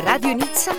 Radio Nizza,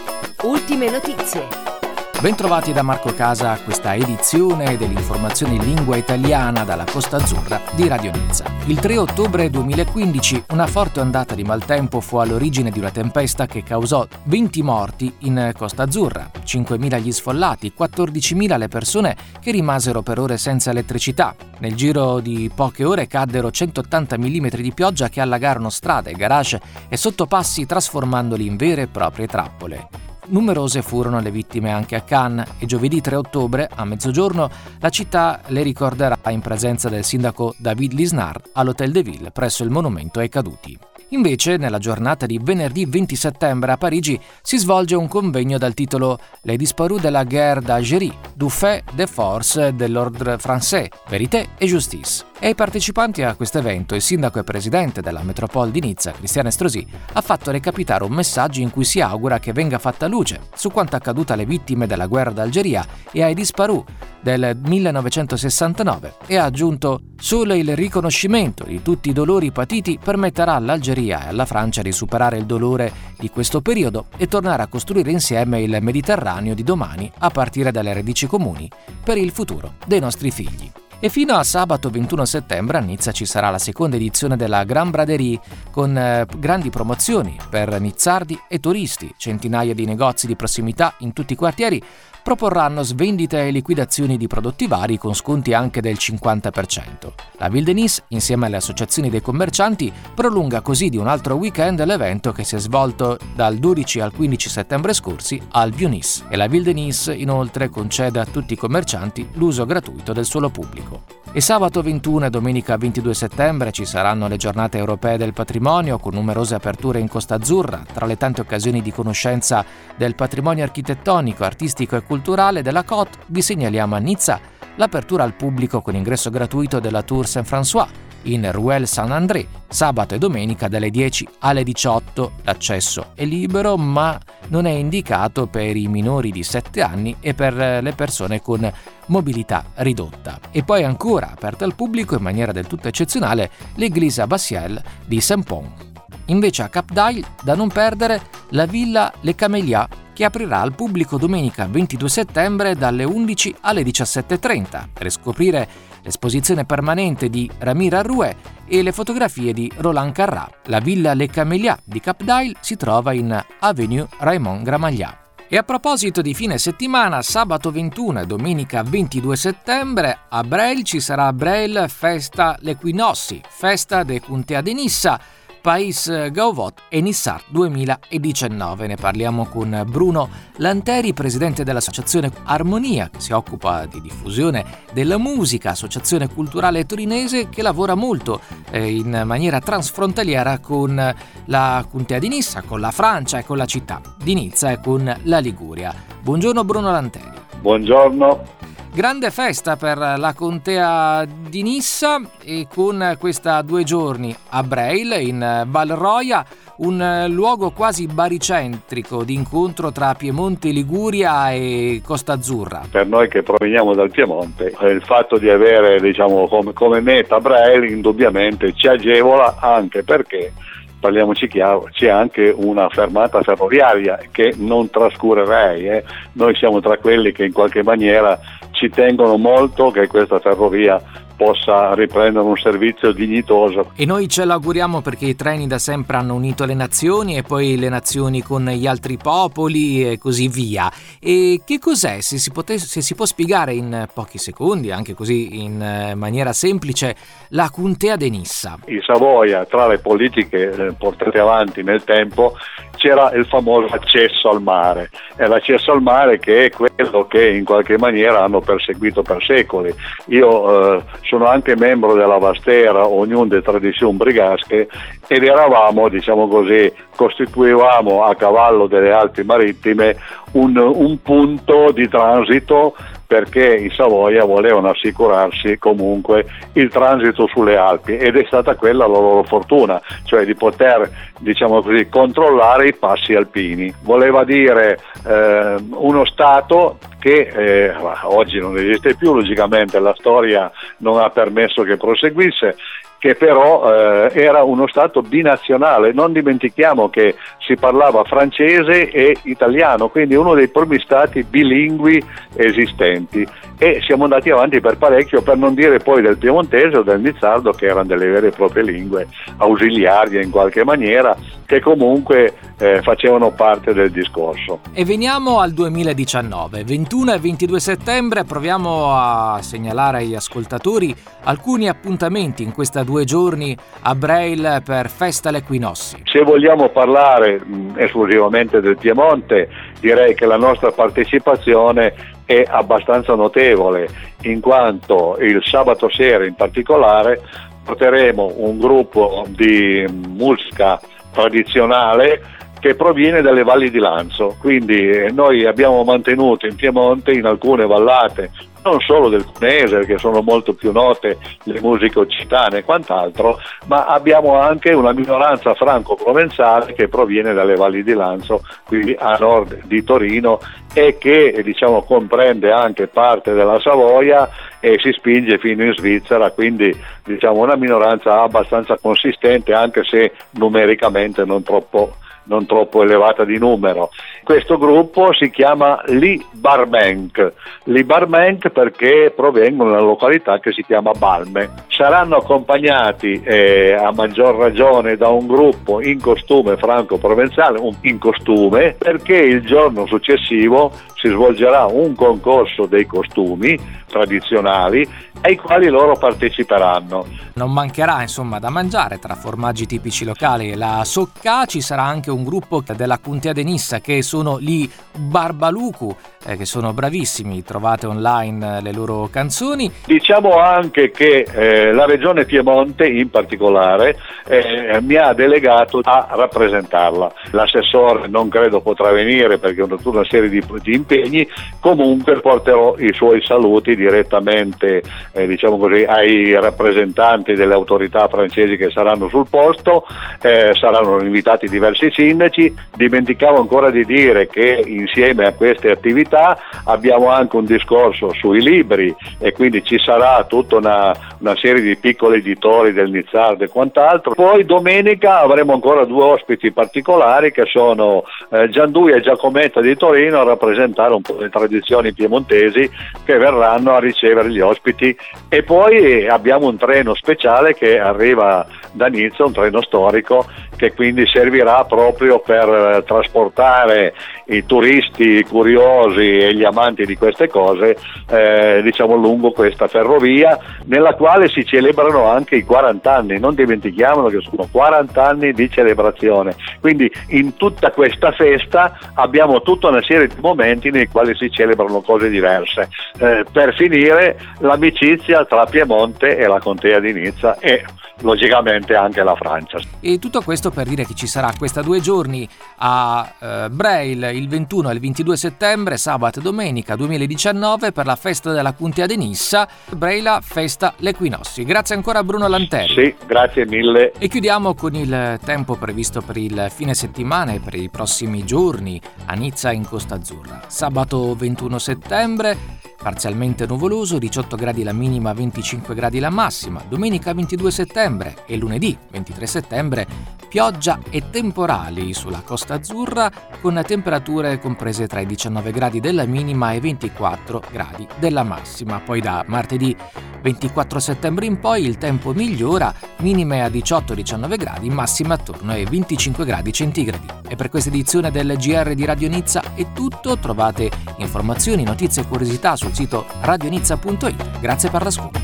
ultime notizie. Bentrovati da Marco Casa a questa edizione dell'informazione in lingua italiana dalla Costa Azzurra di Radio Nizza. Il 3 ottobre 2015 una forte ondata di maltempo fu all'origine di una tempesta che causò 20 morti in Costa Azzurra, 5.000 gli sfollati, 14.000 le persone che rimasero per ore senza elettricità. Nel giro di poche ore caddero 180 mm di pioggia che allagarono strade, garage e sottopassi trasformandoli in vere e proprie trappole. Numerose furono le vittime anche a Cannes e giovedì 3 ottobre, a mezzogiorno, la città le ricorderà in presenza del sindaco David Lisnard all'Hotel de Ville presso il monumento ai caduti. Invece, nella giornata di venerdì 20 settembre a Parigi si svolge un convegno dal titolo Les disparus de la guerre d'Algérie, du fait des forces de l'ordre français, vérité et justice. E ai partecipanti a questo evento il sindaco e presidente della metropole di Nizza, Cristiano Estrosi, ha fatto recapitare un messaggio in cui si augura che venga fatta luce su quanto accaduto alle vittime della guerra d'Algeria e ai disparus del 1969 e ha aggiunto solo il riconoscimento di tutti i dolori patiti permetterà all'Algeria e alla Francia di superare il dolore di questo periodo e tornare a costruire insieme il Mediterraneo di domani a partire dalle radici comuni per il futuro dei nostri figli. E fino a sabato 21 settembre a Nizza ci sarà la seconda edizione della Grand Braderie con eh, grandi promozioni per nizzardi e turisti, centinaia di negozi di prossimità in tutti i quartieri proporranno svendite e liquidazioni di prodotti vari con sconti anche del 50%. La Vildenis, insieme alle associazioni dei commercianti, prolunga così di un altro weekend l'evento che si è svolto dal 12 al 15 settembre scorsi al Vionis e la Vildenis inoltre concede a tutti i commercianti l'uso gratuito del suolo pubblico. E sabato 21 e domenica 22 settembre ci saranno le giornate europee del patrimonio con numerose aperture in Costa Azzurra, tra le tante occasioni di conoscenza del patrimonio architettonico, artistico e culturale della COT vi segnaliamo a Nizza l'apertura al pubblico con ingresso gratuito della Tour Saint-François in Ruelle Saint-André, sabato e domenica dalle 10 alle 18. L'accesso è libero ma non è indicato per i minori di 7 anni e per le persone con mobilità ridotta. E poi ancora aperta al pubblico in maniera del tutto eccezionale l'Église Abbatiale di Saint-Pont. Invece a Cap d'Aille, da non perdere, la villa Le Camélias che aprirà al pubblico domenica 22 settembre dalle 11 alle 17.30 per scoprire l'esposizione permanente di Ramir Arrouet e le fotografie di Roland Carrà. La villa Le Camélias di Cap d'Aille si trova in Avenue Raymond Gramagliat. E a proposito di fine settimana, sabato 21 e domenica 22 settembre a Breil ci sarà Breil Festa L'Equinossi, festa de Cuntea de Nissa, Pais Gauvot e Nissar 2019. Ne parliamo con Bruno Lanteri, presidente dell'associazione Armonia, che si occupa di diffusione della musica, associazione culturale torinese che lavora molto eh, in maniera transfrontaliera con la Contea di Nissa, con la Francia e con la città di Nizza e con la Liguria. Buongiorno Bruno Lanteri. Buongiorno. Grande festa per la contea di Nissa e con questa due giorni a Breil in Val Roia, un luogo quasi baricentrico di incontro tra Piemonte, Liguria e Costa Azzurra. Per noi che proveniamo dal Piemonte, il fatto di avere diciamo, come, come meta Breil indubbiamente ci agevola anche perché parliamoci chiaro, c'è anche una fermata ferroviaria che non trascurerei, eh. noi siamo tra quelli che in qualche maniera ci tengono molto che questa ferrovia possa riprendere un servizio dignitoso. E noi ce l'auguriamo perché i treni da sempre hanno unito le nazioni e poi le nazioni con gli altri popoli e così via. E che cos'è, se si, pote- se si può spiegare in pochi secondi, anche così in eh, maniera semplice, la Cuntea de Nissa? In Savoia, tra le politiche eh, portate avanti nel tempo, c'era il famoso accesso al mare. È l'accesso al mare che è quello che in qualche maniera hanno perseguito per secoli. Io eh, sono anche membro della Vastera, ognuno delle tradizioni brigasche, ed eravamo, diciamo così, costituivamo a cavallo delle Alpi Marittime un, un punto di transito perché i Savoia volevano assicurarsi comunque il transito sulle Alpi ed è stata quella la loro fortuna, cioè di poter diciamo così, controllare i passi alpini. Voleva dire eh, uno Stato che eh, oggi non esiste più, logicamente la storia non ha permesso che proseguisse, che però eh, era uno Stato binazionale. Non dimentichiamo che si parlava francese e italiano, quindi uno dei primi Stati bilingui esistenti e siamo andati avanti per parecchio per non dire poi del piemontese o del nizzardo che erano delle vere e proprie lingue ausiliarie in qualche maniera che comunque eh, facevano parte del discorso. E veniamo al 2019, 21 e 22 settembre, proviamo a segnalare agli ascoltatori alcuni appuntamenti in questi due giorni a Braille per Festa l'Equinossi. Se vogliamo parlare mh, esclusivamente del Piemonte, direi che la nostra partecipazione è abbastanza notevole, in quanto il sabato sera in particolare porteremo un gruppo di musica tradizionale che proviene dalle valli di Lanzo, quindi eh, noi abbiamo mantenuto in Piemonte in alcune vallate non solo del Cunese, che sono molto più note le musiche occitane e quant'altro, ma abbiamo anche una minoranza franco-provenzale che proviene dalle valli di Lanzo, quindi a nord di Torino, e che diciamo, comprende anche parte della Savoia e si spinge fino in Svizzera, quindi diciamo, una minoranza abbastanza consistente, anche se numericamente non troppo non troppo elevata di numero. Questo gruppo si chiama Li Barmenk, Li Barmenk perché provengono da una località che si chiama Balme. Saranno accompagnati eh, a maggior ragione da un gruppo in costume franco-provenzale, in costume, perché il giorno successivo si svolgerà un concorso dei costumi tradizionali ai quali loro parteciperanno. Non mancherà insomma da mangiare tra formaggi tipici locali e la socca, ci sarà anche un gruppo della Cuntea de Nissa che sono lì Barbalucu, eh, che sono bravissimi, trovate online le loro canzoni. Diciamo anche che eh, la regione Piemonte in particolare eh, mi ha delegato a rappresentarla. L'assessore non credo potrà venire perché ho tutta una serie di, di impegni, comunque porterò i suoi saluti direttamente eh, diciamo così, ai rappresentanti delle autorità francesi che saranno sul posto, eh, saranno invitati diversi sindaci. Dimenticavo ancora di dire che insieme a queste attività abbiamo anche un discorso sui libri e quindi ci sarà tutta una, una serie di piccoli editori del Nizzardo e quant'altro. Poi domenica avremo ancora due ospiti particolari che sono eh, Giandui e Giacometta di Torino a rappresentare un po' le tradizioni piemontesi che verranno a ricevere gli ospiti e poi abbiamo un treno speciale che arriva da Nizza, un treno storico che quindi servirà proprio per eh, trasportare i turisti curiosi e gli amanti di queste cose eh, diciamo lungo questa ferrovia nella quale si celebrano anche i 40 anni, non dimentichiamolo che sono 40 anni di celebrazione, quindi in tutta questa festa abbiamo tutta una serie di momenti nei quali si celebrano cose diverse, eh, per finire l'amicizia tra Piemonte e la contea di Nizza e logicamente anche la Francia. E tutto questo per dire che ci sarà questa due giorni a eh, Braille il 21 e il 22 settembre, sabato e domenica 2019 per la festa della Cuntea de Nissa, Braille Festa l'Equinossi. Grazie ancora a Bruno Lanteri. Sì, grazie mille. E chiudiamo con il tempo previsto per il fine settimana e per i prossimi giorni a Nizza in Costa Azzurra. Sabato 21 settembre parzialmente nuvoloso, 18 gradi la minima, 25 gradi la massima. Domenica 22 settembre e lunedì 23 settembre pioggia e temporali sulla Costa Azzurra con temperature comprese tra i 19 gradi della minima e i 24 gradi della massima. Poi da martedì 24 settembre in poi il tempo migliora, minime a 18-19 gradi, massima attorno ai 25 gradi centigradi. E per questa edizione del GR di Radio Nizza è tutto, trovate informazioni, notizie e curiosità sul sito radionizza.it. Grazie per l'ascolto.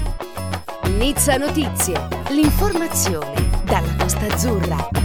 Nizza Notizie, l'informazione dalla Costa Azzurra.